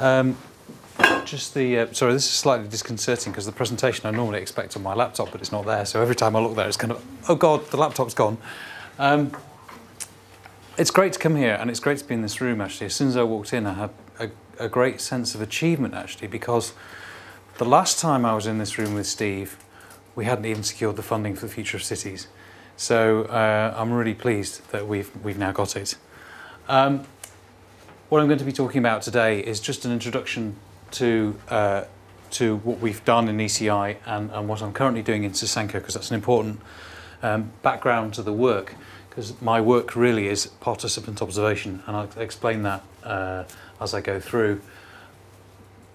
Um, just the uh, sorry, this is slightly disconcerting because the presentation I normally expect on my laptop, but it's not there. So every time I look there, it's kind of oh god, the laptop's gone. Um, it's great to come here, and it's great to be in this room. Actually, as soon as I walked in, I had a, a great sense of achievement actually because the last time I was in this room with Steve, we hadn't even secured the funding for the future of cities. So uh, I'm really pleased that we've we've now got it. Um, what I'm going to be talking about today is just an introduction to uh, to what we've done in ECI and, and what I'm currently doing in Sosenco because that's an important um, background to the work because my work really is participant observation and I'll explain that uh, as I go through.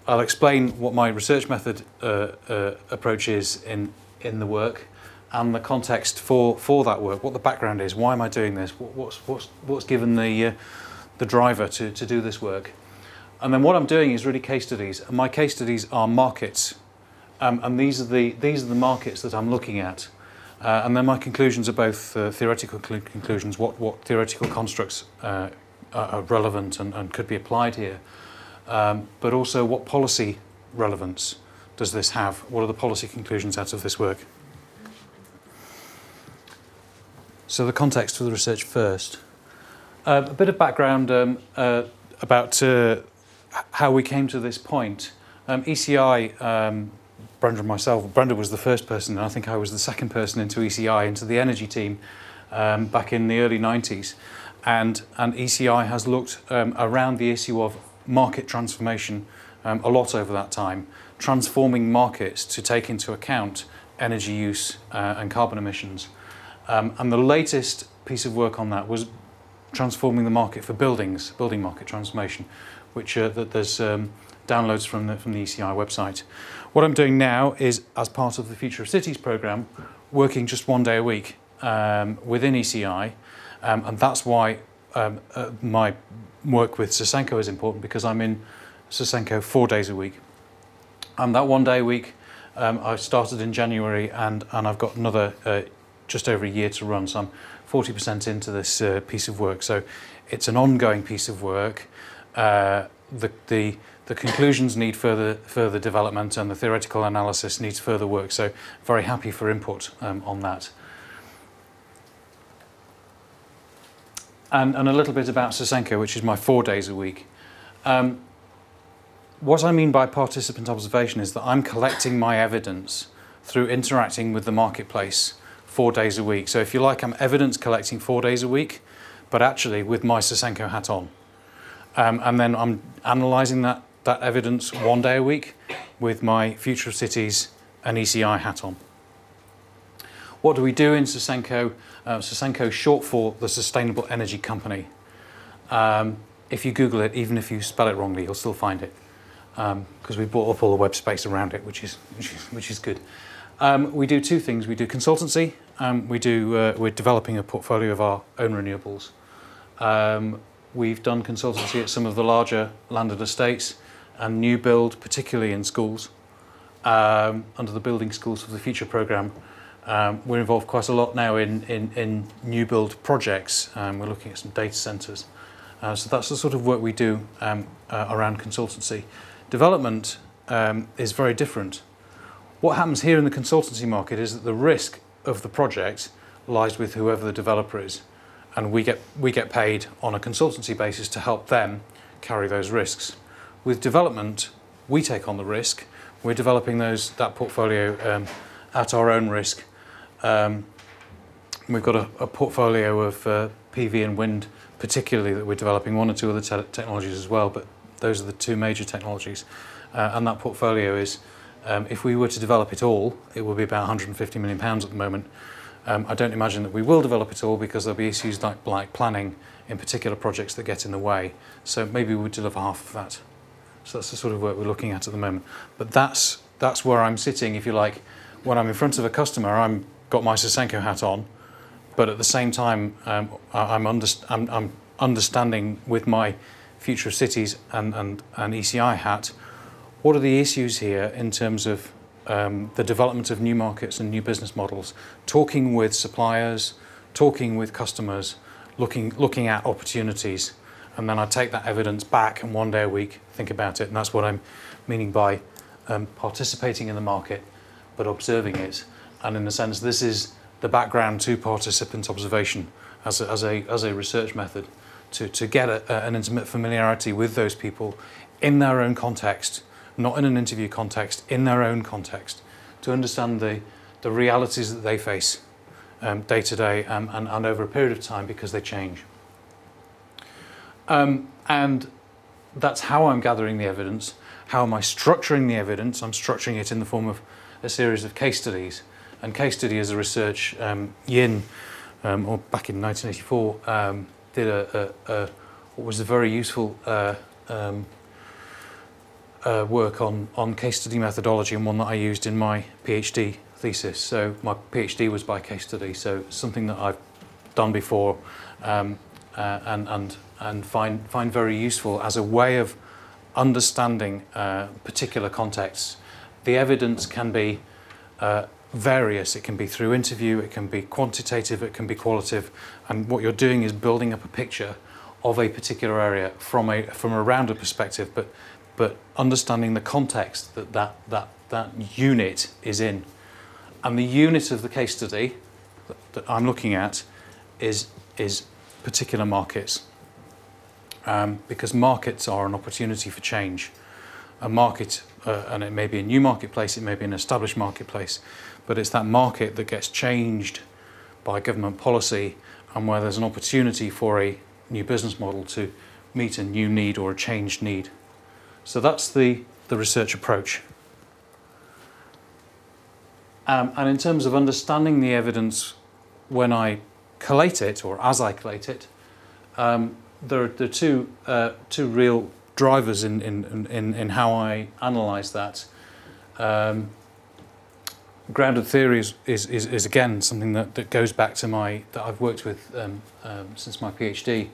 I'll explain what my research method uh, uh, approach is in, in the work and the context for, for that work, what the background is, why am I doing this, what, what's, what's, what's given the, uh, the driver to, to do this work. And then what I'm doing is really case studies. And my case studies are markets. Um, and these are, the, these are the markets that I'm looking at. Uh, and then my conclusions are both uh, theoretical cl- conclusions, what, what theoretical constructs uh, are relevant and, and could be applied here, um, but also what policy relevance does this have? What are the policy conclusions out of this work? So the context for the research first. Uh, a bit of background um, uh, about how we came to this point. Um, ECI, um, Brenda and myself, Brenda was the first person, and I think I was the second person into ECI, into the energy team um, back in the early 90s. And, and ECI has looked um, around the issue of market transformation um, a lot over that time, transforming markets to take into account energy use uh, and carbon emissions. Um, and the latest piece of work on that was transforming the market for buildings, building market transformation, which uh, that there's um, downloads from the, from the ECI website. What I'm doing now is, as part of the Future of Cities program, working just one day a week um, within ECI, um, and that's why um, uh, my work with Sosenco is important because I'm in Sosenco four days a week. And that one day a week, um, I started in January, and and I've got another uh, just over a year to run. So I'm 40% into this uh, piece of work. So it's an ongoing piece of work. Uh, the, the, the conclusions need further, further development and the theoretical analysis needs further work. So very happy for input um, on that. And, and a little bit about Sosenco, which is my four days a week. Um, what I mean by participant observation is that I'm collecting my evidence through interacting with the marketplace four days a week. So if you like, I'm evidence collecting four days a week, but actually with my Sosenco hat on. Um, and then I'm analysing that, that evidence one day a week with my Future of Cities and ECI hat on. What do we do in Sosenco? Uh, Sosenco short for the Sustainable Energy Company. Um, if you Google it, even if you spell it wrongly, you'll still find it because um, we brought up all the web space around it, which is, which is, which is good. Um, we do two things. We do consultancy. Um, we do. Uh, we're developing a portfolio of our own renewables. Um, we've done consultancy at some of the larger landed estates and new build, particularly in schools, um, under the Building Schools for the Future programme. Um, we're involved quite a lot now in, in, in new build projects. Um, we're looking at some data centres. Uh, so that's the sort of work we do uh, around consultancy. Development is very different. What happens here in the consultancy market is that the risk of the project lies with whoever the developer is, and we get we get paid on a consultancy basis to help them carry those risks. With development, we take on the risk. We're developing those that portfolio um, at our own risk. Um, we've got a, a portfolio of uh, PV and wind, particularly that we're developing one or two other te- technologies as well, but those are the two major technologies, uh, and that portfolio is if we were to develop it all, it would be about 150 million pounds at the moment. Um, I don't imagine that we will develop it all because there'll be issues like, planning in particular projects that get in the way. So maybe we would deliver half of that. So that's the sort of work we're looking at at the moment. But that's that's where I'm sitting, if you like. When I'm in front of a customer, I'm got my Sosenco hat on, but at the same time, um, I'm, underst- I'm, I'm understanding with my Future of Cities and ECI hat what are the issues here in terms of um, the development of new markets and new business models? Talking with suppliers, talking with customers, looking looking at opportunities, and then I take that evidence back and one day a week think about it. And that's what I'm meaning by um, participating in the market, but observing it. And in a sense, this is the background to participant observation as a, as a, as a research method to, to get a, an intimate familiarity with those people in their own context, not in an interview context, in their own context, to understand the, the realities that they face um, day to day um, and, and over a period of time because they change. Um, and that's how I'm gathering the evidence. How am I structuring the evidence? I'm structuring it in the form of a series of case studies. And case study is a research, um, Yin, um, or back in 1984, um, did a, a, a, what was a very useful uh, um, uh, work on, on case study methodology and one that I used in my PhD thesis. So my PhD was by case study, so something that I've done before um, uh, and, and, and find, find very useful as a way of understanding uh, particular contexts. The evidence can be uh, various. It can be through interview, it can be quantitative, it can be qualitative. And what you're doing is building up a picture of a particular area from a, from a rounder perspective, but, but understanding the context that that, that that unit is in. And the unit of the case study that, that I'm looking at is, is particular markets. Um, because markets are an opportunity for change. A market, uh, and it may be a new marketplace, it may be an established marketplace, but it's that market that gets changed by government policy and where there's an opportunity for a new business model to meet a new need or a changed need. So that's the, the research approach. Um, and in terms of understanding the evidence when I collate it or as I collate it, um, there, are, there are two, uh, two real drivers in, in, in, in how I analyse that. Um, grounded theory is, is, is, is, again something that, that goes back to my that I've worked with um, um, since my PhD,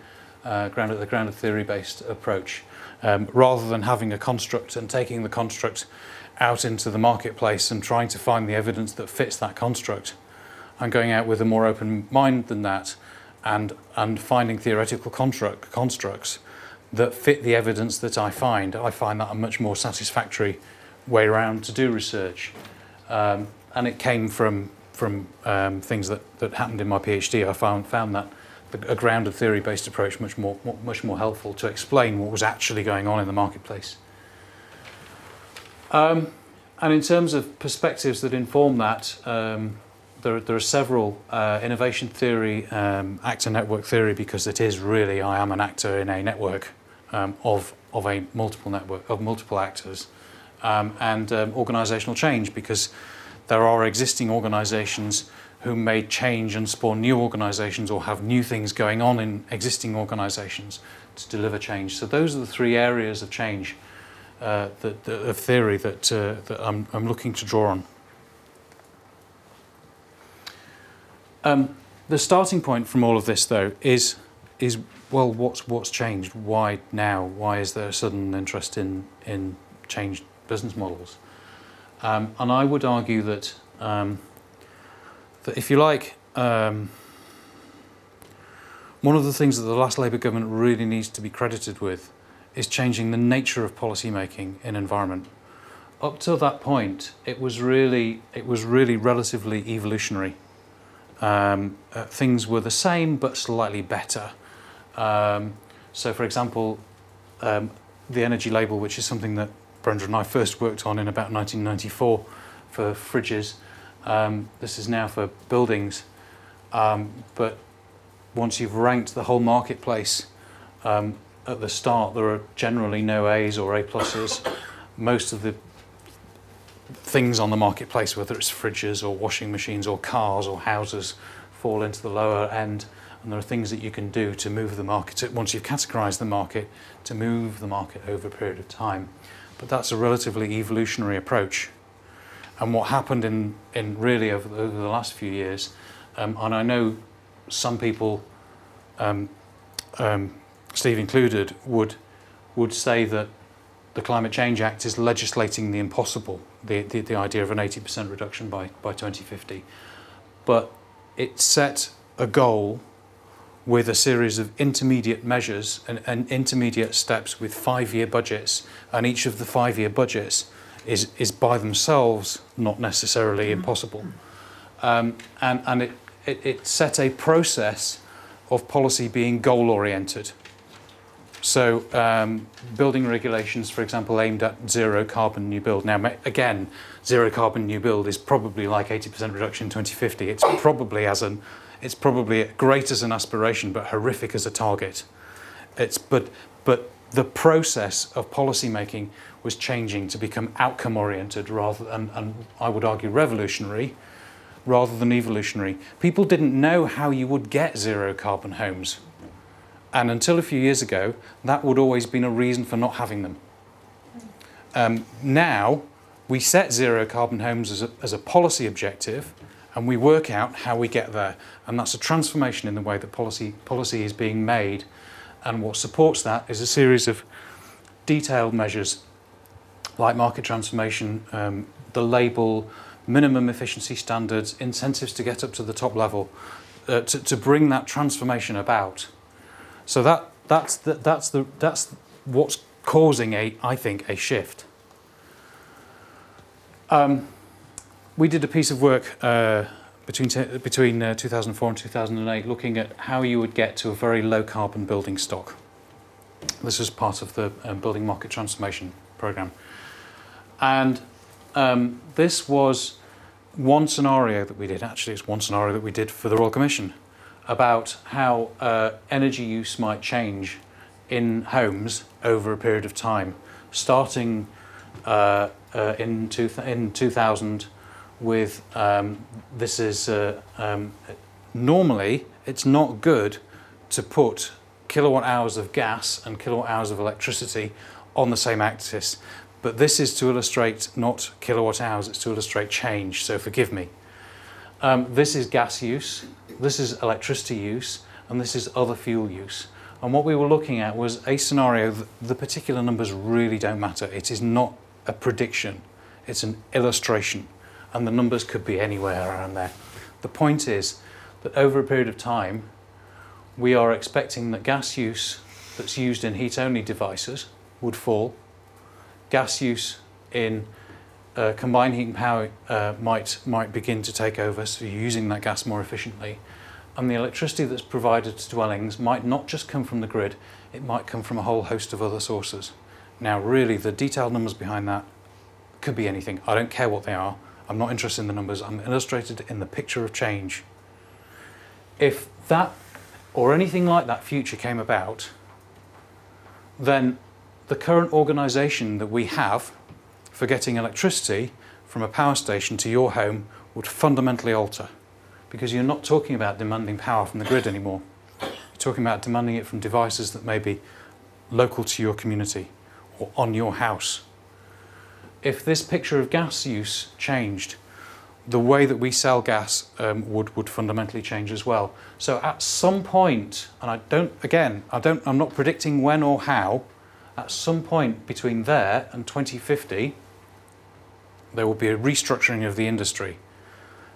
uh, grounded the grounded theory based approach, um, rather than having a construct and taking the construct out into the marketplace and trying to find the evidence that fits that construct. I'm going out with a more open mind than that, and and finding theoretical construct, constructs that fit the evidence that I find. I find that a much more satisfactory way around to do research. Um, and it came from from um, things that, that happened in my PhD. I found found that a grounded theory based approach much more much more helpful to explain what was actually going on in the marketplace. Um, and in terms of perspectives that inform that, um, there, there are several uh, innovation theory, um, actor network theory, because it is really I am an actor in a network um, of of a multiple network of multiple actors, um, and um, organisational change because there are existing organisations who may change and spawn new organisations or have new things going on in existing organisations to deliver change. So those are the three areas of change uh, that, that, of theory that, uh, that I'm, I'm looking to draw on. Um, the starting point from all of this, though, is is well, what's what's changed? Why now? Why is there a sudden interest in in changed business models? Um, and I would argue that, um, that if you like, um, one of the things that the last Labour government really needs to be credited with is changing the nature of policy making in environment. Up till that point, it was really it was really relatively evolutionary. Um, uh, things were the same but slightly better. Um, so, for example, um, the energy label, which is something that Brenda and I first worked on in about 1994 for fridges. Um, this is now for buildings. Um, but once you've ranked the whole marketplace um, at the start, there are generally no A's or A pluses. Most of the things on the marketplace, whether it's fridges or washing machines or cars or houses, fall into the lower end. And there are things that you can do to move the market, once you've categorized the market, to move the market over a period of time. But that's a relatively evolutionary approach. And what happened in, in really over the, over the last few years, um, and I know some people, um, um, Steve included, would, would say that the Climate Change Act is legislating the impossible, the, the, the idea of an 80% reduction by, by 2050. But it set a goal with a series of intermediate measures and, and intermediate steps with five-year budgets, and each of the five-year budgets is, is by themselves not necessarily impossible. Um, and and it, it, it set a process of policy being goal oriented. So, um, building regulations, for example, aimed at zero carbon new build. Now, again, zero carbon new build is probably like 80% reduction in 2050. It's probably as an, it's probably great as an aspiration, but horrific as a target. It's but but the process of policy making was changing to become outcome oriented rather than, and I would argue revolutionary rather than evolutionary. People didn't know how you would get zero carbon homes. And until a few years ago, that would always been a reason for not having them. Um, now, we set zero carbon homes as a, as a policy objective and we work out how we get there. And that's a transformation in the way that policy, policy is being made. And what supports that is a series of detailed measures like market transformation, um, the label, minimum efficiency standards, incentives to get up to the top level, uh, to, to bring that transformation about. So that, that's, the, that's, the, that's what's causing, a, I think, a shift. Um, we did a piece of work uh, between, between uh, 2004 and 2008 looking at how you would get to a very low carbon building stock. This was part of the um, Building Market Transformation Programme. And um, this was one scenario that we did, actually, it's one scenario that we did for the Royal Commission about how uh, energy use might change in homes over a period of time, starting uh, uh, in, two in 2000 with um, this is uh, um, normally it's not good to put kilowatt hours of gas and kilowatt hours of electricity on the same axis but this is to illustrate not kilowatt hours, it's to illustrate change, so forgive me. Um, this is gas use, this is electricity use, and this is other fuel use. And what we were looking at was a scenario that the particular numbers really don't matter. It is not a prediction, it's an illustration, and the numbers could be anywhere around there. The point is that over a period of time, we are expecting that gas use that's used in heat only devices would fall gas use in uh, combined heat and power uh, might, might begin to take over, so you're using that gas more efficiently. And the electricity that's provided to dwellings might not just come from the grid, it might come from a whole host of other sources. Now, really, the detailed numbers behind that could be anything. I don't care what they are. I'm not interested in the numbers. I'm illustrated in the picture of change. If that or anything like that future came about, then the current organisation that we have for getting electricity from a power station to your home would fundamentally alter because you're not talking about demanding power from the grid anymore. You're talking about demanding it from devices that may be local to your community or on your house. If this picture of gas use changed, the way that we sell gas um, would, would fundamentally change as well. So at some point, and I don't, again, I don't, I'm not predicting when or how, at some point between there and 2050, there will be a restructuring of the industry.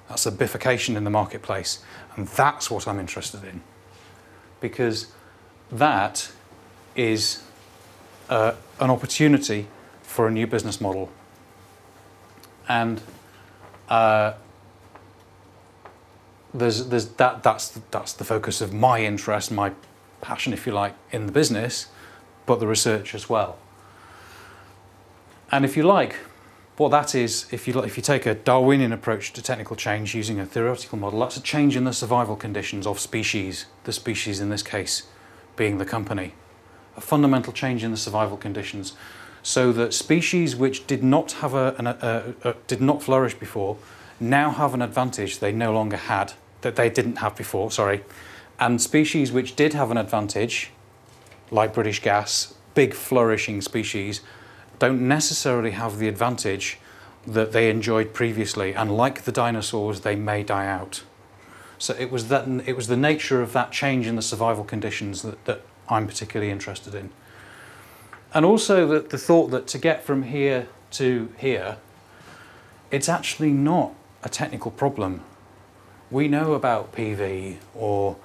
That's a bifurcation in the marketplace. And that's what I'm interested in. Because that is uh, an opportunity for a new business model. And uh, there's, there's that, that's, that's the focus of my interest, my passion, if you like, in the business but the research as well. And if you like, what that is, if you, if you take a Darwinian approach to technical change using a theoretical model, that's a change in the survival conditions of species, the species in this case being the company. A fundamental change in the survival conditions so that species which did not have a, an, a, a, did not flourish before now have an advantage they no longer had that they didn't have before sorry and species which did have an advantage like British gas, big flourishing species, don't necessarily have the advantage that they enjoyed previously, and like the dinosaurs, they may die out. So it was that it was the nature of that change in the survival conditions that, that I'm particularly interested in. And also the, the thought that to get from here to here, it's actually not a technical problem. We know about PV or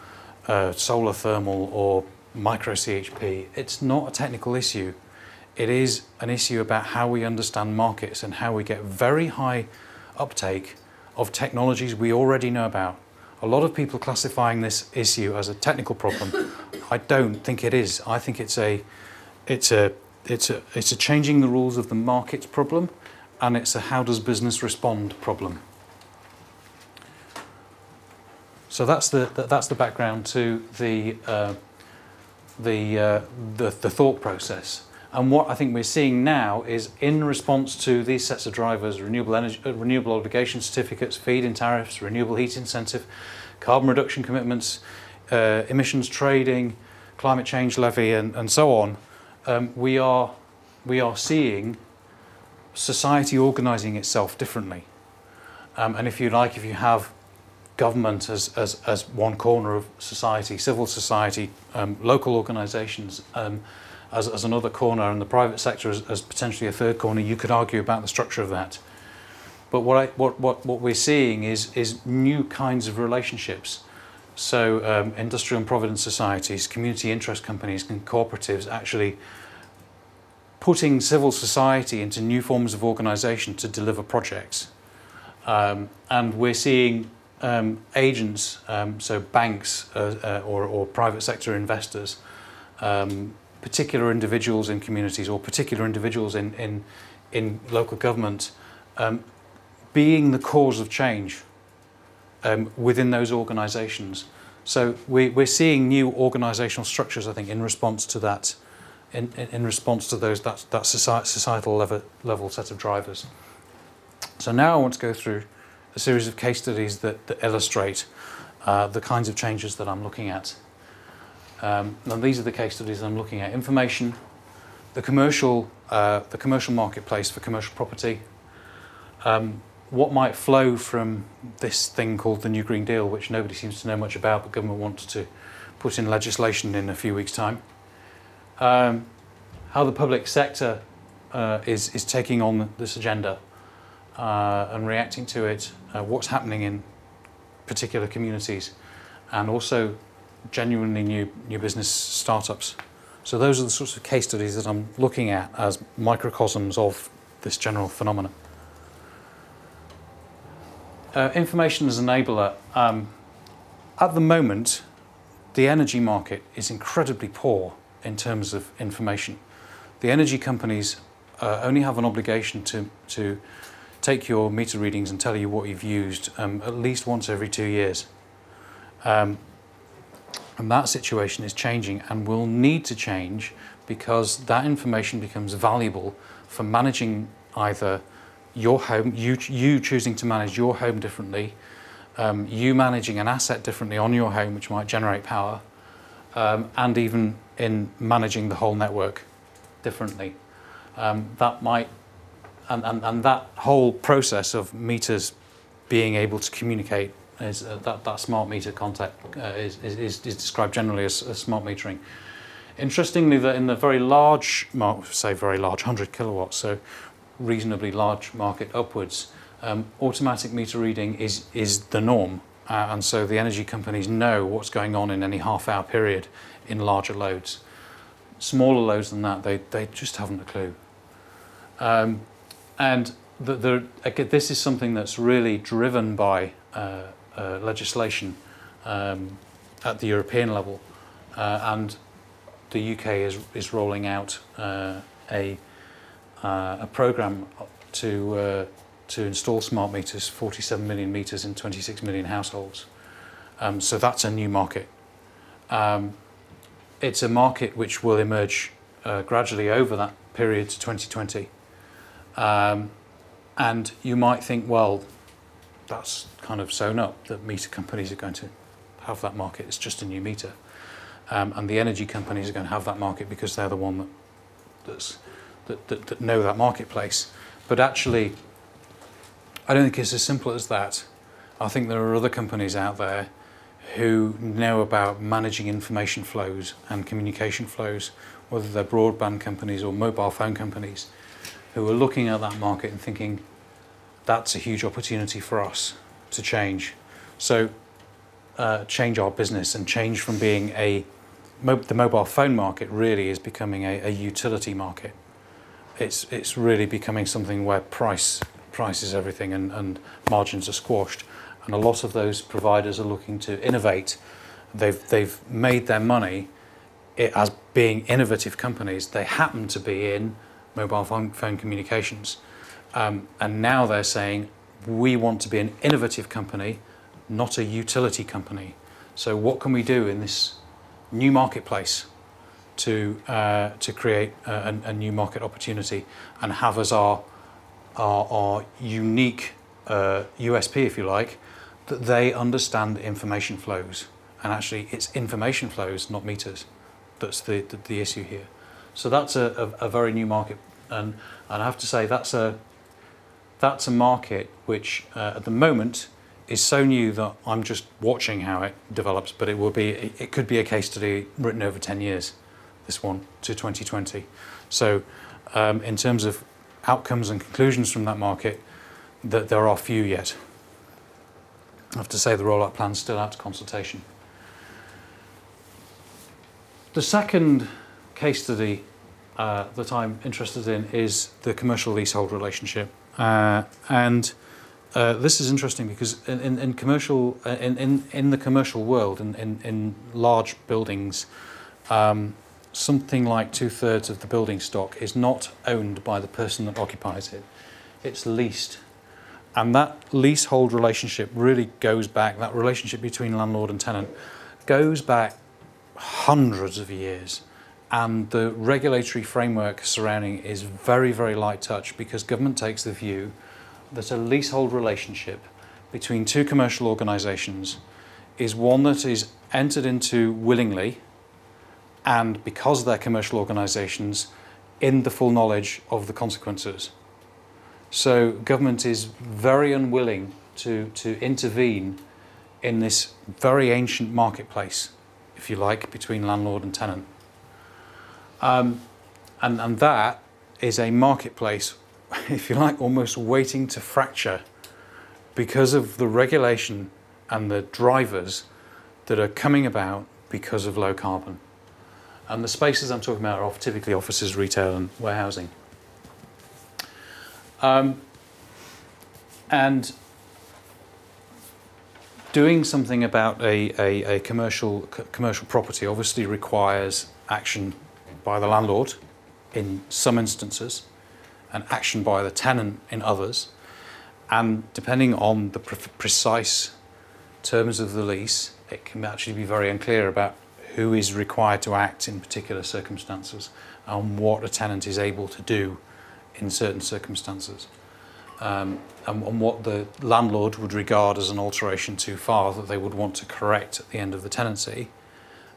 uh, solar thermal or micro CHP. It's not a technical issue. It is an issue about how we understand markets and how we get very high uptake of technologies we already know about. A lot of people classifying this issue as a technical problem. I don't think it is. I think it's a it's a it's a it's a changing the rules of the markets problem and it's a how does business respond problem. So that's the that's the background to the uh, the, uh, the the thought process. And what I think we're seeing now is in response to these sets of drivers, renewable energy, uh, renewable obligation certificates, feed-in tariffs, renewable heat incentive, carbon reduction commitments, uh, emissions trading, climate change levy, and, and so on, um, we are we are seeing society organising itself differently. Um, and if you like, if you have government as, as, as one corner of society, civil society, um, local organisations um, as, as another corner, and the private sector as, as potentially a third corner, you could argue about the structure of that. But what, I, what, what, what we're seeing is, is new kinds of relationships. So um, industrial and provident societies, community interest companies and cooperatives actually putting civil society into new forms of organisation to deliver projects. Um, and we're seeing um, agents, um, so banks uh, uh, or, or private sector investors, um, particular individuals in communities or particular individuals in, in, in local government um, being the cause of change um, within those organisations. So we, we're seeing new organisational structures, I think, in response to that, in, in, in response to those that, that societal level, level set of drivers. So now I want to go through a series of case studies that, that illustrate uh, the kinds of changes that I'm looking at. Um, and these are the case studies I'm looking at. Information, the commercial, uh, the commercial marketplace for commercial property, um, what might flow from this thing called the New Green Deal, which nobody seems to know much about, but government wants to put in legislation in a few weeks' time. Um, how the public sector uh, is, is taking on this agenda uh, and reacting to it, uh, what's happening in particular communities, and also genuinely new, new business startups. So those are the sorts of case studies that I'm looking at as microcosms of this general phenomenon. Uh, information as enabler. Um, at the moment, the energy market is incredibly poor in terms of information. The energy companies uh, only have an obligation to, to take your meter readings and tell you what you've used um, at least once every two years. Um, and that situation is changing and will need to change because that information becomes valuable for managing either your home, you, you choosing to manage your home differently, um, you managing an asset differently on your home, which might generate power, um, and even in managing the whole network differently. Um, that might and, and, and that whole process of meters being able to communicate is uh, that, that smart meter contact uh, is, is, is described generally as, as smart metering. Interestingly, that in the very large, say very large, 100 kilowatts, so reasonably large market upwards, um, automatic meter reading is, is the norm. Uh, and so the energy companies know what's going on in any half hour period in larger loads. Smaller loads than that, they, they just haven't a clue. Um, and the, the, this is something that's really driven by uh, uh, legislation um, at the European level. Uh, and the UK is, is rolling out uh, a, uh, a program to, uh, to install smart meters, 47 million meters in 26 million households. Um, so that's a new market. Um, it's a market which will emerge gradually over that period to 2020. Um, and you might think, well, that's kind of sewn up that meter companies are going to have that market. It's just a new meter. Um, and the energy companies are going to have that market because they're the one that, that's, that, that, that know that marketplace. But actually, I don't think it's as simple as that. I think there are other companies out there who know about managing information flows and communication flows, whether they're broadband companies or mobile phone companies, who are looking at that market and thinking that's a huge opportunity for us to change. So uh, change our business and change from being a the mobile phone market really is becoming a, a utility market. It's it's really becoming something where price price is everything and, and margins are squashed. And a lot of those providers are looking to innovate. They've they've made their money as being innovative companies. They happen to be in mobile phone, phone communications. Um, and now they're saying we want to be an innovative company, not a utility company. So what can we do in this new marketplace to uh, to create a, new market opportunity and have as our unique uh, USP, if you like, that they understand information flows. And actually, it's information flows, not meters. That's the, issue here. So that's a, very new market, and and I have to say that's a that's a market which uh, at the moment is so new that I'm just watching how it develops. But it will be it could be a case study written over ten years. This one to 2020. So um, in terms of outcomes and conclusions from that market, that there are few yet. I have to say the rollout plan's still out to consultation. The second case study uh, that I'm interested in is the commercial leasehold relationship. Uh, and uh, this is interesting because in, in, in commercial uh, in, in, in the commercial world in, in, in large buildings um, something like two thirds of the building stock is not owned by the person that occupies it. It's leased. And that leasehold relationship really goes back that relationship between landlord and tenant goes back hundreds of years. And the regulatory framework surrounding is very, very light touch because government takes the view that a leasehold relationship between two commercial organisations is one that is entered into willingly and because they're commercial organisations in the full knowledge of the consequences. So government is very unwilling to, to intervene in this very ancient marketplace, if you like, between landlord and tenant. Um, and, and that is a marketplace, if you like, almost waiting to fracture because of the regulation and the drivers that are coming about because of low carbon. And the spaces I'm talking about are typically offices, retail, and warehousing. Um, and doing something about a, a, a commercial commercial property obviously requires action by the landlord in some instances and action by the tenant in others. And depending on the pre- precise terms of the lease, it can actually be very unclear about who is required to act in particular circumstances and what a tenant is able to do in certain circumstances. Um, and, and what the landlord would regard as an alteration too far that they would want to correct at the end of the tenancy.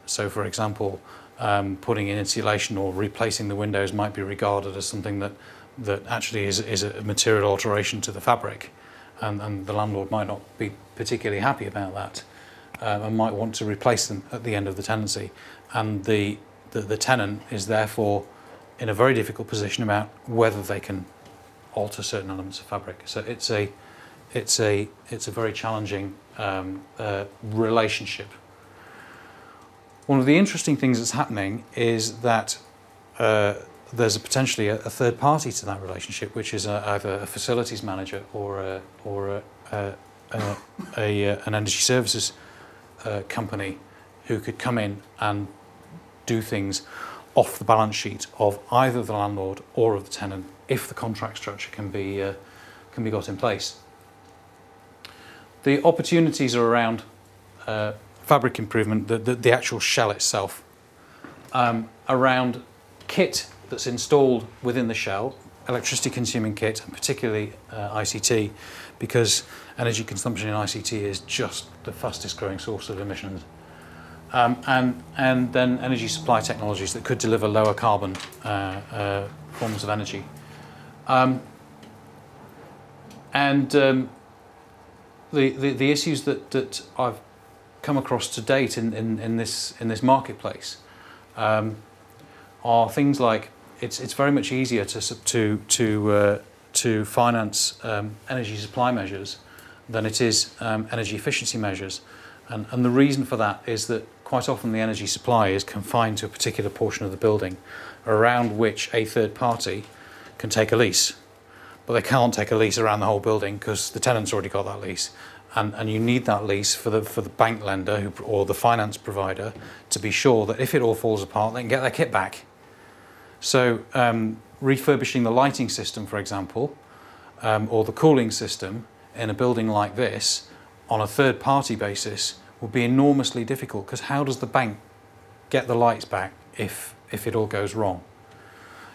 So, for example, um, putting in insulation or replacing the windows might be regarded as something that, that actually is, is a material alteration to the fabric. And, and the landlord might not be particularly happy about that um, and might want to replace them at the end of the tenancy. And the, the, the tenant is therefore in a very difficult position about whether they can alter certain elements of fabric. So it's a, it's a, it's a very challenging um, uh, relationship one of the interesting things that's happening is that uh, there's a potentially a, a, third party to that relationship, which is a, either a facilities manager or a, or a, a, an energy services uh, company who could come in and do things off the balance sheet of either the landlord or of the tenant if the contract structure can be uh, can be got in place. The opportunities are around uh, fabric improvement, the, the, the actual shell itself, um, around kit that's installed within the shell, electricity consuming kit, and particularly uh, ICT, because energy consumption in ICT is just the fastest growing source of emissions. Um, and, and then energy supply technologies that could deliver lower carbon uh, uh, forms of energy. Um, and um, the, the, the issues that, that I've come across to date in, in, in this in this marketplace um, are things like it's it's very much easier to to to uh, to finance um, energy supply measures than it is um, energy efficiency measures. And, and the reason for that is that quite often the energy supply is confined to a particular portion of the building around which a third party can take a lease. But they can't take a lease around the whole building because the tenant's already got that lease. And, and you need that lease for the, for the bank lender who, or the finance provider to be sure that if it all falls apart, they can get their kit back. So, um, refurbishing the lighting system, for example, um, or the cooling system in a building like this on a third party basis would be enormously difficult because how does the bank get the lights back if, if it all goes wrong?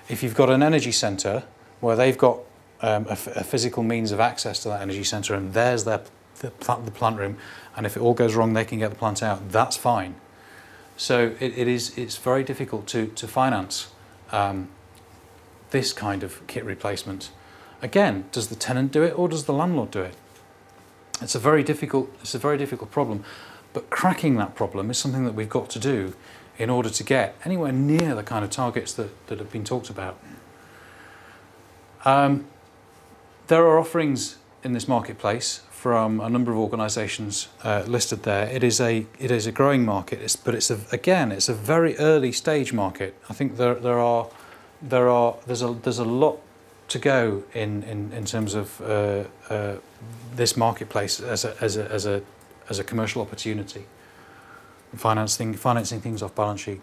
If you've got an energy centre where they've got um, a, physical means of access to that energy centre and there's their the, plant, the plant room, and if it all goes wrong, they can get the plant out. That's fine. So it, it is it's very difficult to to finance um, this kind of kit replacement. Again, does the tenant do it or does the landlord do it? It's a very difficult it's a very difficult problem, but cracking that problem is something that we've got to do in order to get anywhere near the kind of targets that, that have been talked about. Um, there are offerings in this marketplace from a number of organisations uh, listed there. It is a it is a growing market, it's, but it's a, again it's a very early stage market. I think there there are there are there's a there's a lot to go in in, in terms of uh, uh, this marketplace as a, as a as a as a commercial opportunity. Financing financing things off balance sheet.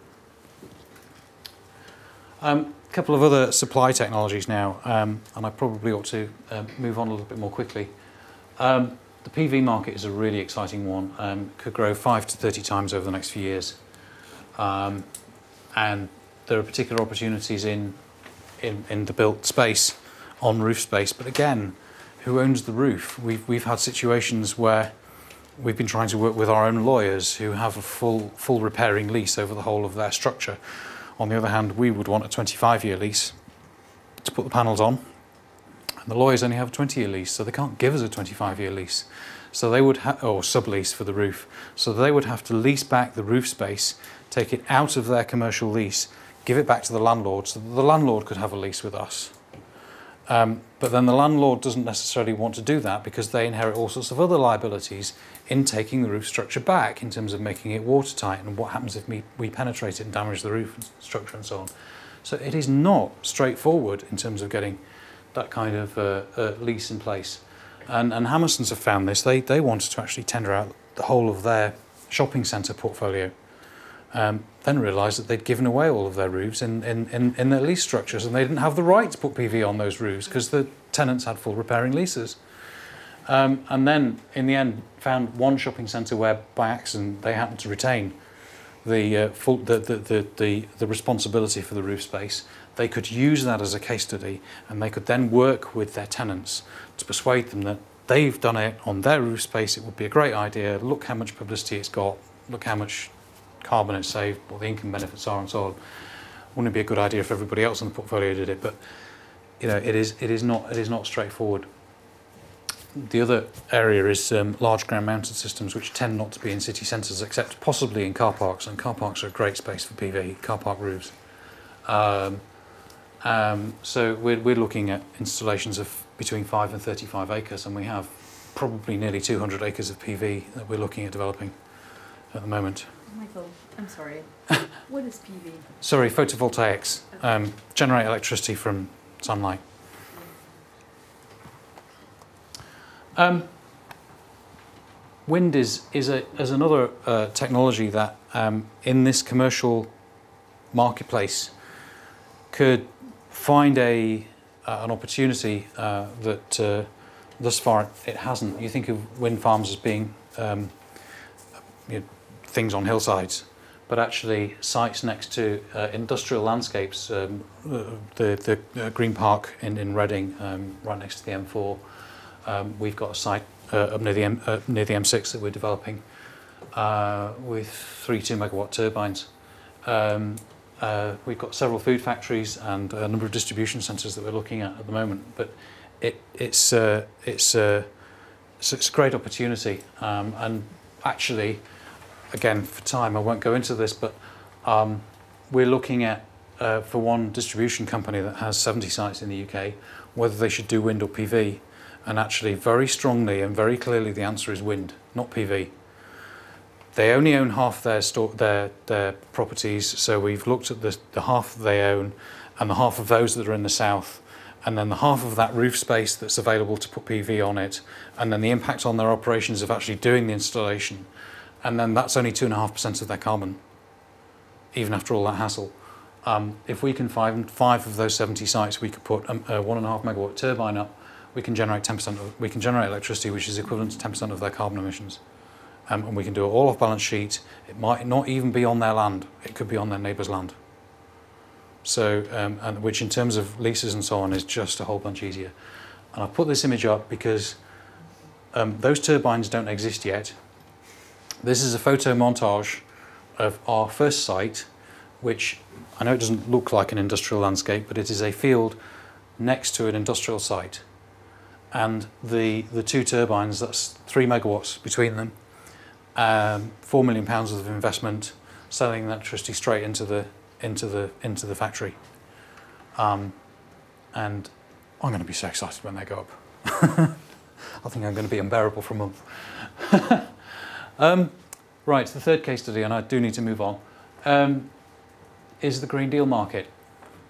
Um, a couple of other supply technologies now, um, and I probably ought to um, move on a little bit more quickly. Um, the PV market is a really exciting one. Um, could grow five to 30 times over the next few years. Um, and there are particular opportunities in, in, in the built space, on roof space. But again, who owns the roof? We've, we've had situations where we've been trying to work with our own lawyers who have a full, full repairing lease over the whole of their structure. On the other hand, we would want a 25 year lease to put the panels on and the lawyers only have a 20 year lease, so they can't give us a 25 year lease. So they would have, or sublease for the roof. So they would have to lease back the roof space, take it out of their commercial lease, give it back to the landlord, so that the landlord could have a lease with us. Um, but then the landlord doesn't necessarily want to do that because they inherit all sorts of other liabilities in taking the roof structure back in terms of making it watertight and what happens if we, we penetrate it and damage the roof structure and so on. So it is not straightforward in terms of getting that kind of uh, uh, lease in place. And, and Hammerson's have found this. They, they wanted to actually tender out the whole of their shopping centre portfolio. Um, then realised that they'd given away all of their roofs in, in, in, in their lease structures and they didn't have the right to put PV on those roofs because the tenants had full repairing leases. Um, and then, in the end, found one shopping centre where, by accident, they happened to retain the, uh, full, the, the, the, the, the responsibility for the roof space. They could use that as a case study and they could then work with their tenants to persuade them that they've done it on their roof space, it would be a great idea, look how much publicity it's got, look how much carbon it's saved, what the income benefits are and so on. Wouldn't it be a good idea if everybody else in the portfolio did it? But you know, it is, it is, not, it is not straightforward. The other area is um, large ground mounted systems, which tend not to be in city centres, except possibly in car parks. And car parks are a great space for PV, car park roofs. Um, um, so we're, we're looking at installations of between 5 and 35 acres, and we have probably nearly 200 acres of PV that we're looking at developing at the moment. Michael, I'm sorry. what is PV? Sorry, photovoltaics um, generate electricity from sunlight. Um, wind is, is, a, is another uh, technology that um, in this commercial marketplace could find a uh, an opportunity uh, that uh, thus far it hasn't. You think of wind farms as being um, you know, things on hillsides, but actually sites next to uh, industrial landscapes. Um, uh, the the uh, Green Park in in Reading, um, right next to the M4. Um, we've got a site up near the M, near the M6 that we're developing with three two megawatt turbines. Um, uh, we've got several food factories and a number of distribution centres that we're looking at at the moment. But it, it's, uh, it's, uh, it's, it's a great opportunity. Um, and actually, again, for time, I won't go into this, but um, we're looking at, uh, for one distribution company that has 70 sites in the UK, whether they should do wind or PV. And actually, very strongly and very clearly, the answer is wind, not PV. they only own half their their their properties. So we've looked at the the half they own, and the half of those that are in the south, and then the half of that roof space that's available to put PV on it, and then the impact on their operations of actually doing the installation, and then that's only two and a half percent of their carbon, even after all that hassle. Um, if we can find five of those 70 sites, we could put um, a one and a half megawatt turbine up. We can generate 10% of, we can generate electricity, which is equivalent to 10% of their carbon emissions. Um, and we can do it all off balance sheet. It might not even be on their land. It could be on their neighbour's land. So, um, and which in terms of leases and so on is just a whole bunch easier. And I've put this image up because um, those turbines don't exist yet. This is a photo montage of our first site, which I know it doesn't look like an industrial landscape, but it is a field next to an industrial site. And the, the two turbines, that's three megawatts between them, um, four million pounds of investment, selling electricity straight into the into the into the factory. Um, and I'm going to be so excited when they go up. I think I'm going to be unbearable for a month. um, right, the third case study, and I do need to move on, um, is the Green Deal market.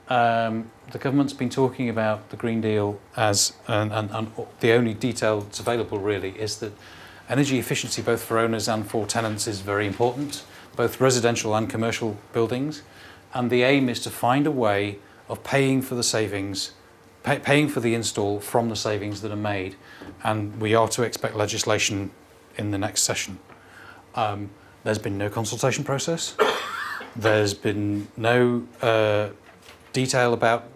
Um, the government's been talking about the Green Deal as, and, and, and the only detail that's available really is that energy efficiency, both for owners and for tenants, is very important, both residential and commercial buildings. And the aim is to find a way of paying for the savings, pay, paying for the install from the savings that are made. And we are to expect legislation in the next session. Um, there's been no consultation process. There's been no uh, detail about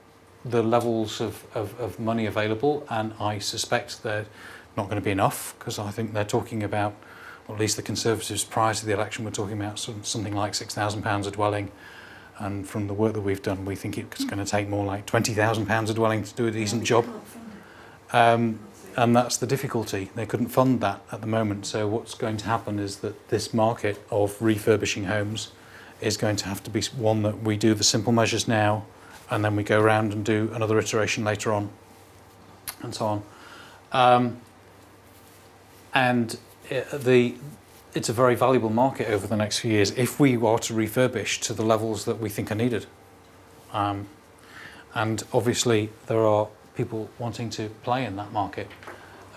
the levels of, of, of money available, and I suspect they're not going to be enough because I think they're talking about, or at least the Conservatives prior to the election were talking about some, something like £6,000 a dwelling. And from the work that we've done, we think it's going to take more like £20,000 a dwelling to do a decent job. Um, and that's the difficulty. They couldn't fund that at the moment. So what's going to happen is that this market of refurbishing homes is going to have to be one that we do the simple measures now, and then we go around and do another iteration later on, and so on. Um, and it, the it's a very valuable market over the next few years if we are to refurbish to the levels that we think are needed. Um, and obviously, there are people wanting to play in that market.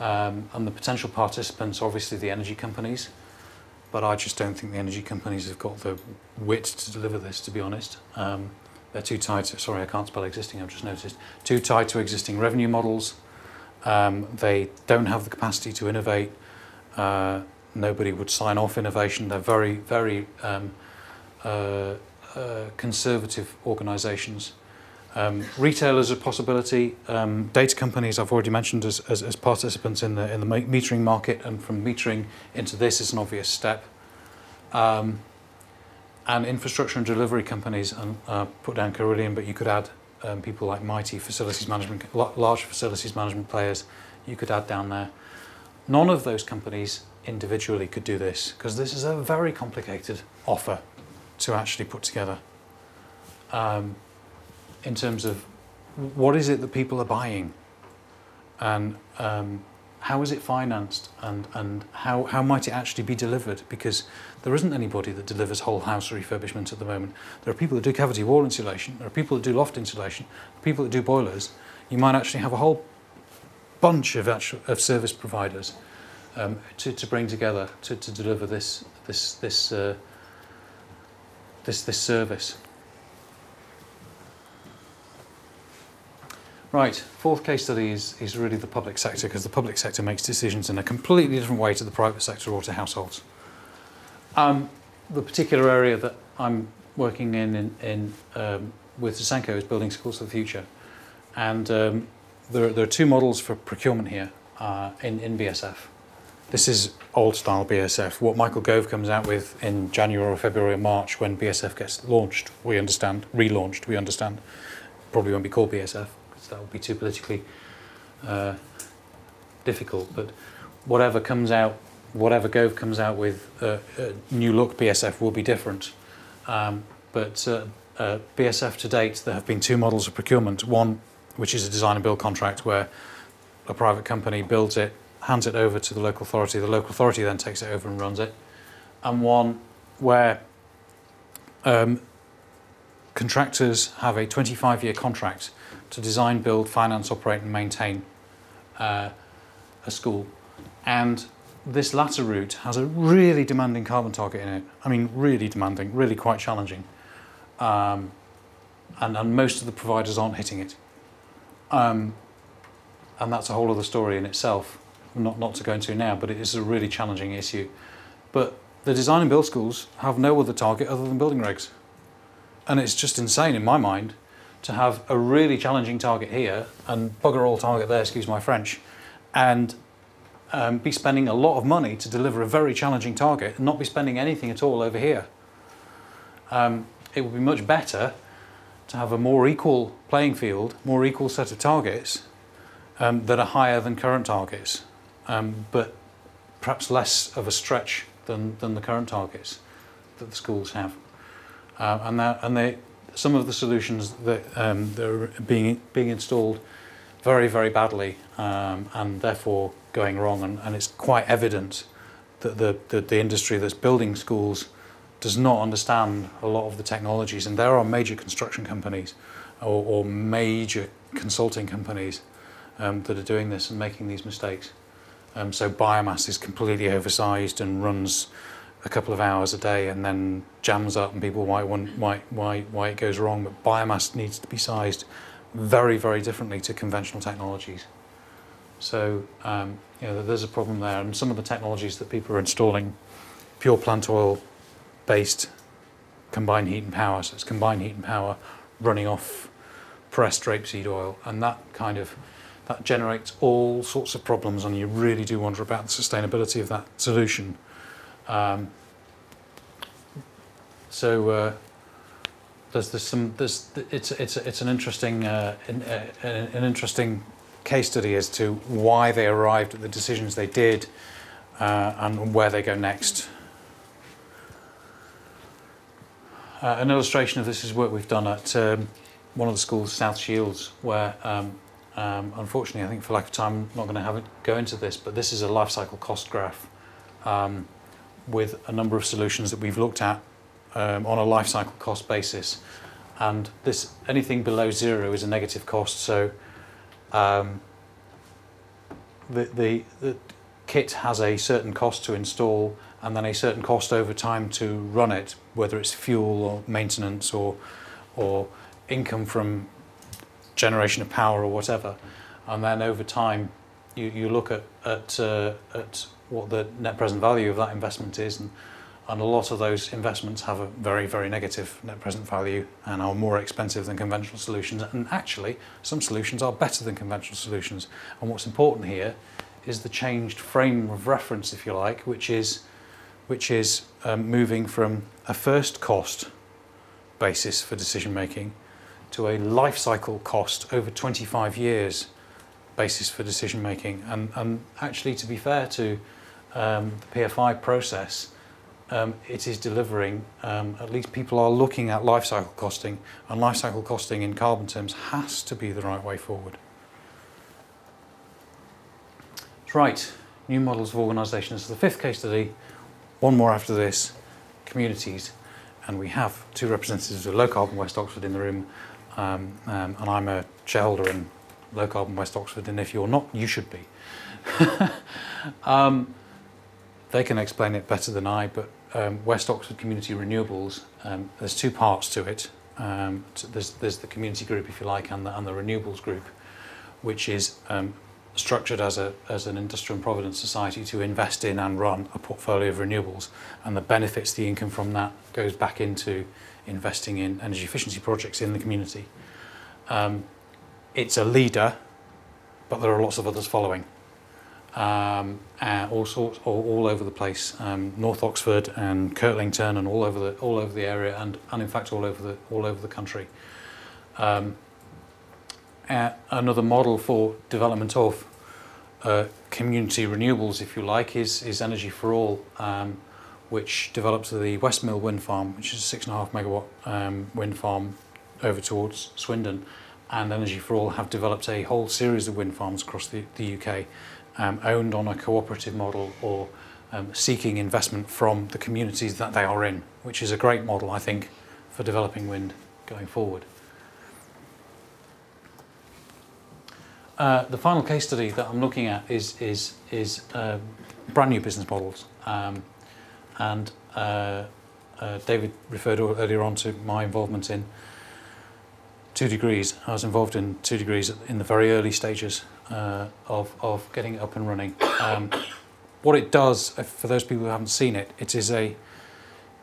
Um, and the potential participants, obviously, the energy companies. But I just don't think the energy companies have got the wit to deliver this, to be honest. Um, they're too tied to, sorry, I can't spell existing, I've just noticed, too tied to existing revenue models. Um, they don't have the capacity to innovate. Uh, nobody would sign off innovation. They're very, very um, uh, uh, conservative organisations. Um, retailers are a possibility. Um, data companies, I've already mentioned as, as, as participants in the in the metering market, and from metering into this is an obvious step. Um, and infrastructure and delivery companies, and uh, put down Carillion, but you could add um, people like Mitie facilities management, large facilities management players. You could add down there. None of those companies individually could do this because this is a very complicated offer to actually put together um, in terms of what is it that people are buying and um, how is it financed and, and how, how might it actually be delivered because there isn't anybody that delivers whole house refurbishment at the moment. There are people that do cavity wall insulation, there are people that do loft insulation, people that do boilers. You might actually have a whole bunch of, actual, of service providers um, to, to bring together to, to deliver this this this uh, this this service. Right, fourth case study is, is really the public sector because the public sector makes decisions in a completely different way to the private sector or to households. Um, the particular area that I'm working in, in, in um, with Susenco is building schools for the future. And um, there, there are two models for procurement here uh, in, in BSF. This is old style BSF. What Michael Gove comes out with in January or February or March when BSF gets launched, we understand, relaunched, we understand. Probably won't be called BSF that would be too politically uh, difficult. But whatever comes out, whatever Gove comes out with, uh, uh, new look BSF will be different. Um, but uh, uh, BSF to date, there have been two models of procurement. One, which is a design and build contract where a private company builds it hands it over to the local authority. The local authority then takes it over and runs it. and one where um, contractors have a 25 year contract to design, build, finance, operate, and maintain uh, a school. And this latter route has a really demanding carbon target in it. I mean, really demanding, really quite challenging. Um, and, and most of the providers aren't hitting it. Um, and that's a whole other story in itself, not, not to go into now, but it is a really challenging issue. But the design and build schools have no other target other than building regs. And it's just insane in my mind to have a really challenging target here and bugger all target there, excuse my French, and um, be spending a lot of money to deliver a very challenging target and not be spending anything at all over here. Um, it would be much better to have a more equal playing field, more equal set of targets um, that are higher than current targets, um, but perhaps less of a stretch than, than the current targets that the schools have. Uh, and that, and they, some of the solutions that, um, that are being, being installed very, very badly um, and therefore going wrong. And, and it's quite evident that the, the, the industry that's building schools does not understand a lot of the technologies. And there are major construction companies or, or major consulting companies um, that are doing this and making these mistakes. Um, so biomass is completely oversized and runs a couple of hours a day and then jams up and people why why why why it goes wrong? But biomass needs to be sized very very differently to conventional technologies. So um, you know there's a problem there. And some of the technologies that people are installing pure plant oil based combined heat and power so it's combined heat and power running off pressed rapeseed oil. And that kind of that generates all sorts of problems. And you really do wonder about the sustainability of that solution um, so uh, there's, there's some there's it's it's it's an interesting uh, an, uh, an interesting case study as to why they arrived at the decisions they did uh, and where they go next. Uh, an illustration of this is work we've done at um, one of the schools, South Shields, where um, um, unfortunately, I think for lack of time, I'm not going to have it go into this, but this is a life cycle cost graph um, with a number of solutions that we've looked at um, on a life cycle cost basis. And this anything below zero is a negative cost. So um, the, the, the kit has a certain cost to install and then a certain cost over time to run it, whether it's fuel or maintenance or, or income from generation of power or whatever. And then over time, you, you look at, at, uh, at what the net present value of that investment is and and a lot of those investments have a very, very negative net present value and are more expensive than conventional solutions. And actually, some solutions are better than conventional solutions. And what's important here is the changed frame of reference, if you like, which is, which is um, moving from a first cost basis for decision making to a life cycle cost over 25 years basis for decision making. And, and actually, to be fair to um, the PFI process, um, it is delivering, um, at least people are looking at life cycle costing, and life cycle costing in carbon terms has to be the right way forward. Right, new models of organisation. This is the fifth case study, one more after this, communities. And we have two representatives of Low Carbon West Oxford in the room, um, um, and I'm a shareholder in Low Carbon West Oxford, and if you're not, you should be. they can explain it better than I, but um, West Oxford Community Renewables, um, there's two parts to it. Um, there's, there's the community group, if you like, and the, and the renewables group, which is um, structured as, a, as an industrial and provident society to invest in and run a portfolio of renewables. And the benefits, the income from that goes back into investing in energy efficiency projects in the community. Um, it's a leader, but there are lots of others following um, uh, all sorts, all, all over the place, um, North Oxford and Kirtlington, and all over the all over the area, and, and in fact all over the all over the country. Um, uh, another model for development of uh, community renewables, if you like, is is Energy for All, um, which develops the Westmill wind farm, which is a six and a half megawatt um, wind farm over towards Swindon, and Energy for All have developed a whole series of wind farms across the, the UK owned on a cooperative model or um, seeking investment from the communities that they are in, which is a great model, I think, for developing wind going forward. Uh, the final case study that I'm looking at is is is uh, brand new business models, um, and uh, uh, David referred earlier on to my involvement in two degrees. I was involved in two degrees in the very early stages uh, of of getting it up and running. Um, what it does, for those people who haven't seen it, it is a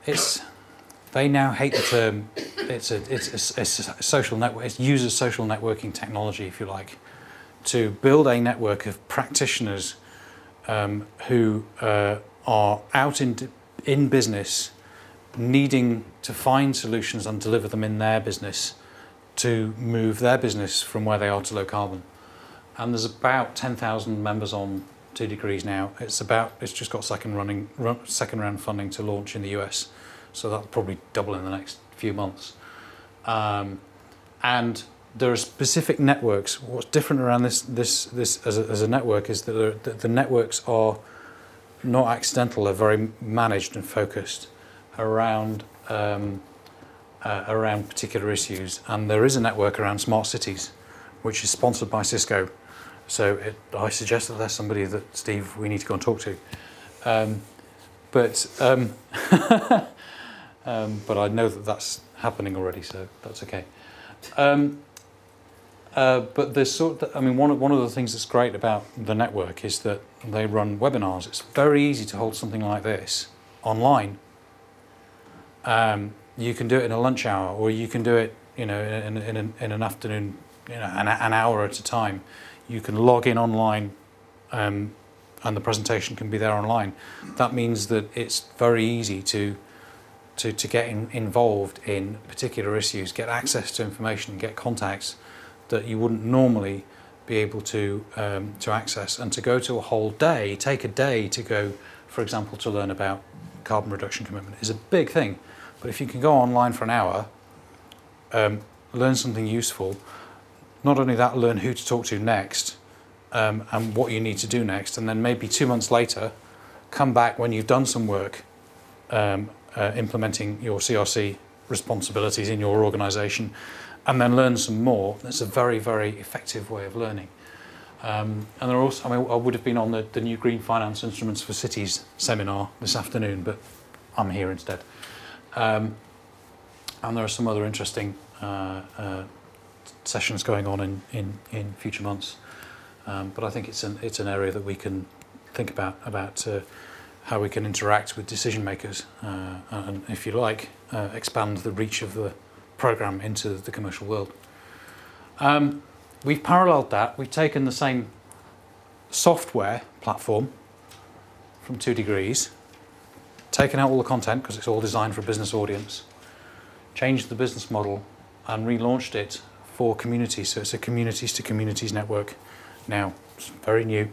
it's they now hate the term. It's a it's a, it's a social network. It uses social networking technology, if you like to build a network of practitioners um, who uh, are out in, in business needing to find solutions and deliver them in their business to move their business from where they are to low carbon. And there's about 10,000 members on two degrees now. It's about it's just got second running run, second round funding to launch in the US, so that'll probably double in the next few months. Um, and there are specific networks. What's different around this this this as a, as a network is that the, the networks are not accidental. They're very managed and focused around um, uh, around particular issues. And there is a network around smart cities, which is sponsored by Cisco. So it, I suggest that there's somebody that Steve we need to go and talk to. Um, but um, um, but I know that that's happening already, so that's okay. Um, uh, but there's sort of, I mean, one of, one of the things that's great about the network is that they run webinars. It's very easy to hold something like this online. Um, you can do it in a lunch hour, or you can do it, you know, in, in, in, in an afternoon, you know, an, an hour at a time. You can log in online, um, and the presentation can be there online. That means that it's very easy to to, to get in, involved in particular issues, get access to information, get contacts that you wouldn't normally be able to um, to access and to go to a whole day take a day to go for example to learn about carbon reduction commitment is a big thing but if you can go online for an hour um, learn something useful not only that learn who to talk to next um, and what you need to do next and then maybe two months later come back when you've done some work um, uh, implementing your CRC responsibilities in your organization and then learn some more. That's a very, very effective way of learning. Um, and there are also, I mean, I would have been on the, the new Green Finance Instruments for Cities seminar this afternoon, but I'm here instead. Um, and there are some other interesting uh, uh, sessions going on in, in, in future months. Um, but I think it's an, it's an area that we can think about, about uh, how we can interact with decision makers uh, and, if you like, uh, expand the reach of the program into the commercial world. Um, we've paralleled that. We've taken the same software platform from two degrees, taken out all the content because it's all designed for a business audience, changed the business model, and relaunched it for communities. So it's a communities to communities network now. It's very new.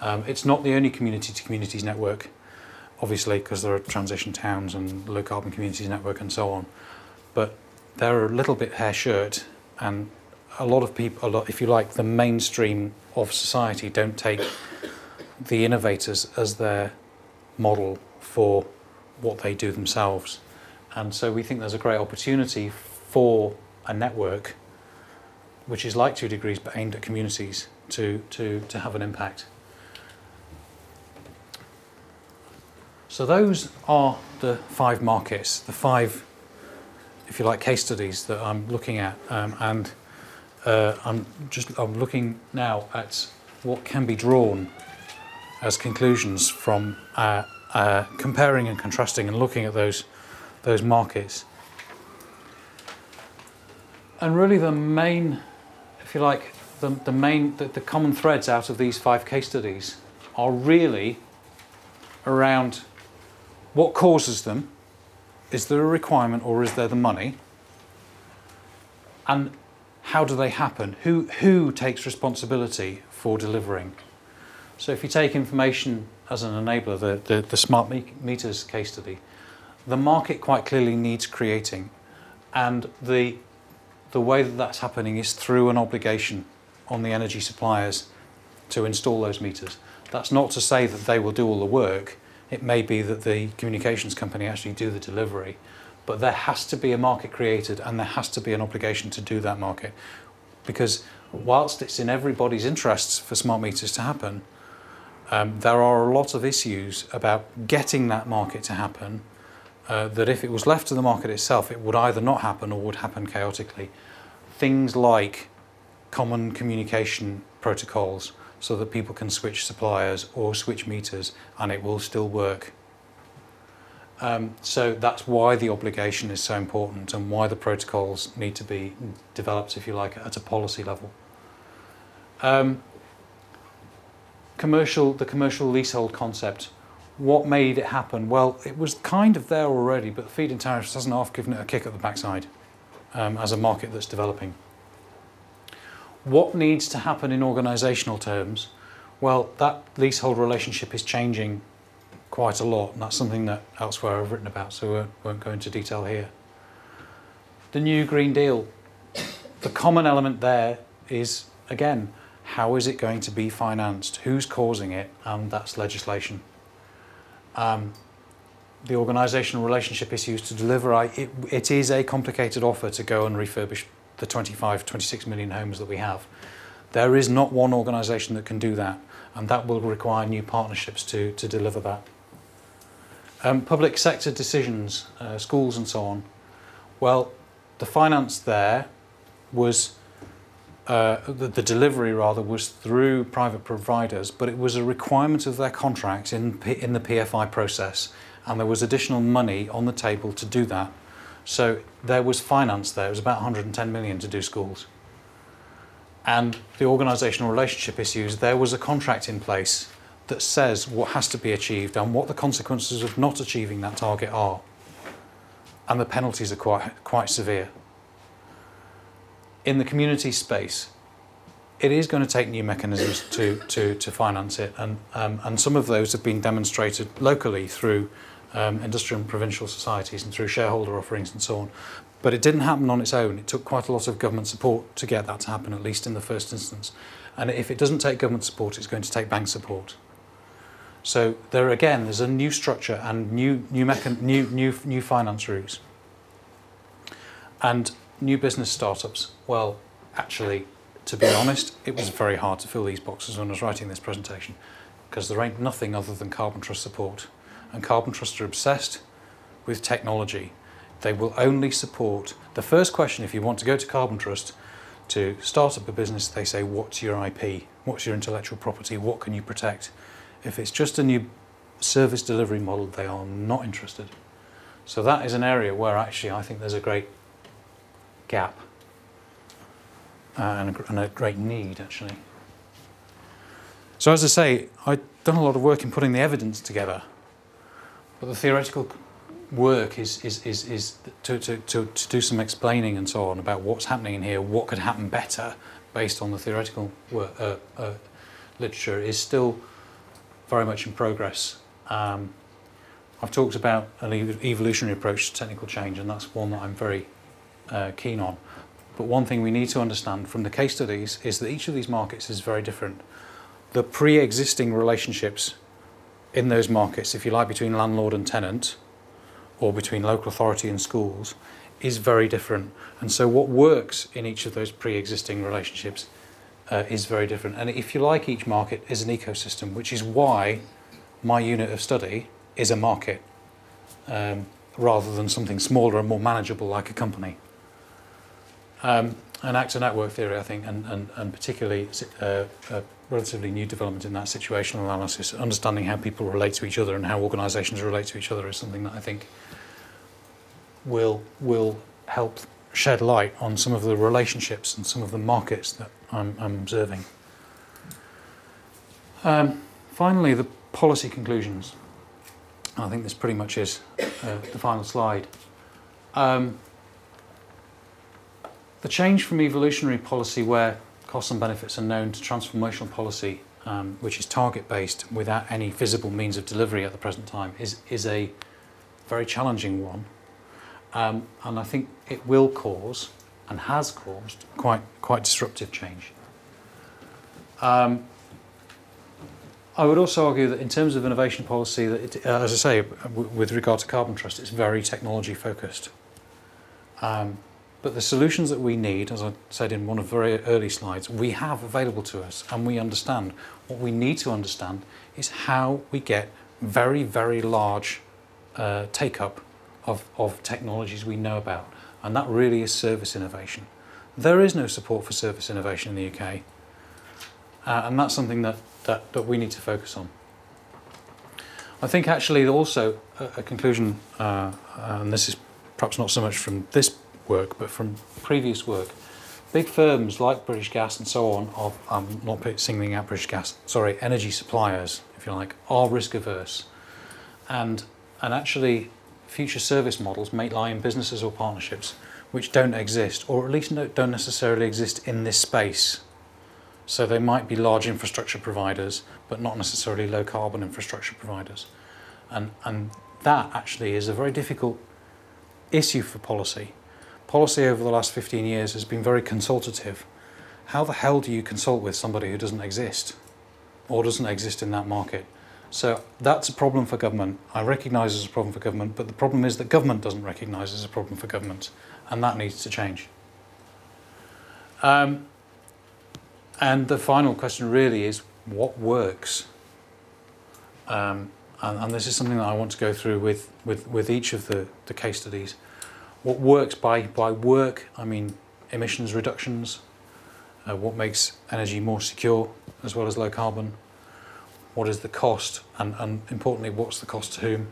Um, it's not the only community to communities network, obviously, because there are transition towns and low carbon communities network and so on. But they're a little bit hair shirt, and a lot of people, a lot, if you like, the mainstream of society don't take the innovators as their model for what they do themselves. And so we think there's a great opportunity for a network which is like two degrees but aimed at communities to, to, to have an impact. So those are the five markets, the five if you like, case studies that I'm looking at, um, and uh, I'm just I'm looking now at what can be drawn as conclusions from uh, uh, comparing and contrasting and looking at those those markets. And really, the main, if you like, the, the main the, the common threads out of these five case studies are really around what causes them is there a requirement or is there the money? And how do they happen? Who, who takes responsibility for delivering? So if you take information as an enabler, the, the, the smart meters case study, the market quite clearly needs creating. And the, the way that that's happening is through an obligation on the energy suppliers to install those meters. That's not to say that they will do all the work. It may be that the communications company actually do the delivery, but there has to be a market created and there has to be an obligation to do that market. Because whilst it's in everybody's interests for smart meters to happen, um, there are a lot of issues about getting that market to happen uh, that if it was left to the market itself, it would either not happen or would happen chaotically. Things like common communication protocols so that people can switch suppliers or switch meters and it will still work. Um, so that's why the obligation is so important and why the protocols need to be developed, if you like, at a policy level. Um, commercial, the commercial leasehold concept. What made it happen? Well, it was kind of there already, but feed-in tariffs hasn't half given it a kick at the backside um, as a market that's developing. What needs to happen in organisational terms? Well, that leasehold relationship is changing quite a lot, and that's something that elsewhere I've written about, so I won't go into detail here. The new Green Deal, the common element there is, again, how is it going to be financed? Who's causing it? And that's legislation. Um, the organisational relationship issues to deliver, I, it, it is a complicated offer to go and refurbish the 25, 26 million homes that we have. There is not one organisation that can do that, and that will require new partnerships to, to deliver that. Um, public sector decisions, uh, schools and so on. Well, the finance there was uh, the, the delivery rather was through private providers, but it was a requirement of their contracts in, in the PFI process, and there was additional money on the table to do that. So there was finance there, it was about 110 million to do schools. And the organisational relationship issues, there was a contract in place that says what has to be achieved and what the consequences of not achieving that target are. And the penalties are quite, quite severe in the community space, it is going to take new mechanisms to, to, to finance it, and, um, and some of those have been demonstrated locally through um, industrial and provident societies and through shareholder offerings and so on. But it didn't happen on its own. It took quite a lot of government support to get that to happen, at least in the first instance. And if it doesn't take government support, it's going to take bank support. So there again, there's a new structure and new new mechan- new new new finance routes. And new business startups. Well, actually, to be honest, it was very hard to fill these boxes when I was writing this presentation because there ain't nothing other than Carbon Trust support. And Carbon Trust are obsessed with technology. They will only support the first question if you want to go to Carbon Trust to start up a business, they say, What's your IP? What's your intellectual property? What can you protect? If it's just a new service delivery model, they are not interested. So that is an area where actually I think there's a great gap uh, and, a, and a great need, actually. So, as I say, I've done a lot of work in putting the evidence together, but the theoretical work is, is, is, is to, to, to, to do some explaining and so on about what's happening in here, what could happen better based on the theoretical work, uh, uh, literature, is still very much in progress. Um, I've talked about an evolutionary approach to technical change, and that's one that I'm very uh, keen on. But one thing we need to understand from the case studies is that each of these markets is very different. The pre existing relationships in those markets, if you like, between landlord and tenant or between local authority and schools, is very different. And so, what works in each of those pre existing relationships uh, is very different. And if you like, each market is an ecosystem, which is why my unit of study is a market um, rather than something smaller and more manageable like a company. Um, an actor network theory, I think, and, and, and particularly uh, a relatively new development in that situational analysis, understanding how people relate to each other and how organisations relate to each other is something that I think will will help shed light on some of the relationships and some of the markets that I'm, I'm observing. Um, finally, the policy conclusions. I think this pretty much is uh, the final slide. Um, the change from evolutionary policy, where costs and benefits are known, to transformational policy, um, which is target based without any visible means of delivery at the present time, is, is a very challenging one. Um, and I think it will cause and has caused quite, quite disruptive change. Um, I would also argue that in terms of innovation policy, that it, uh, as I say, w- with regard to Carbon Trust, it's very technology focused. Um, but the solutions that we need, as I said in one of the very early slides, we have available to us and we understand. What we need to understand is how we get very, very large uh, take up of, of technologies we know about. And that really is service innovation. There is no support for service innovation in the UK. Uh, and that's something that, that, that we need to focus on. I think actually also a, a conclusion, uh, and this is perhaps not so much from this work, but from previous work, big firms like British Gas and so on, are, I'm not singling out British Gas, sorry, energy suppliers, if you like, are risk averse. And, and actually, future service models may lie in businesses or partnerships which don't exist, or at least don't necessarily exist in this space. So they might be large infrastructure providers, but not necessarily low carbon infrastructure providers. And, and that actually is a very difficult issue for policy. Policy over the last 15 years has been very consultative. How the hell do you consult with somebody who doesn't exist or doesn't exist in that market? So that's a problem for government. I recognise it's a problem for government, but the problem is that government doesn't recognise it's a problem for government, and that needs to change. Um, and the final question really is what works? Um, and, and this is something that I want to go through with, with, with each of the, the case studies. What works by, by work, I mean emissions reductions, uh, what makes energy more secure as well as low carbon, what is the cost, and, and importantly, what's the cost to whom,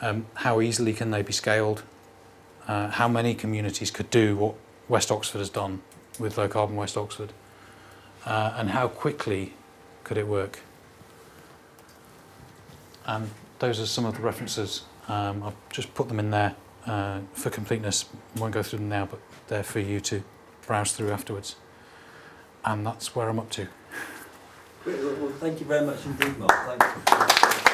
um, how easily can they be scaled, uh, how many communities could do what West Oxford has done with low carbon West Oxford uh, and how quickly could it work? And those are some of the references. Um, I've just put them in there uh, for completeness. I won't go through them now, but they're for you to browse through afterwards. And that's where I'm up to. Well, thank you very much indeed, Mark.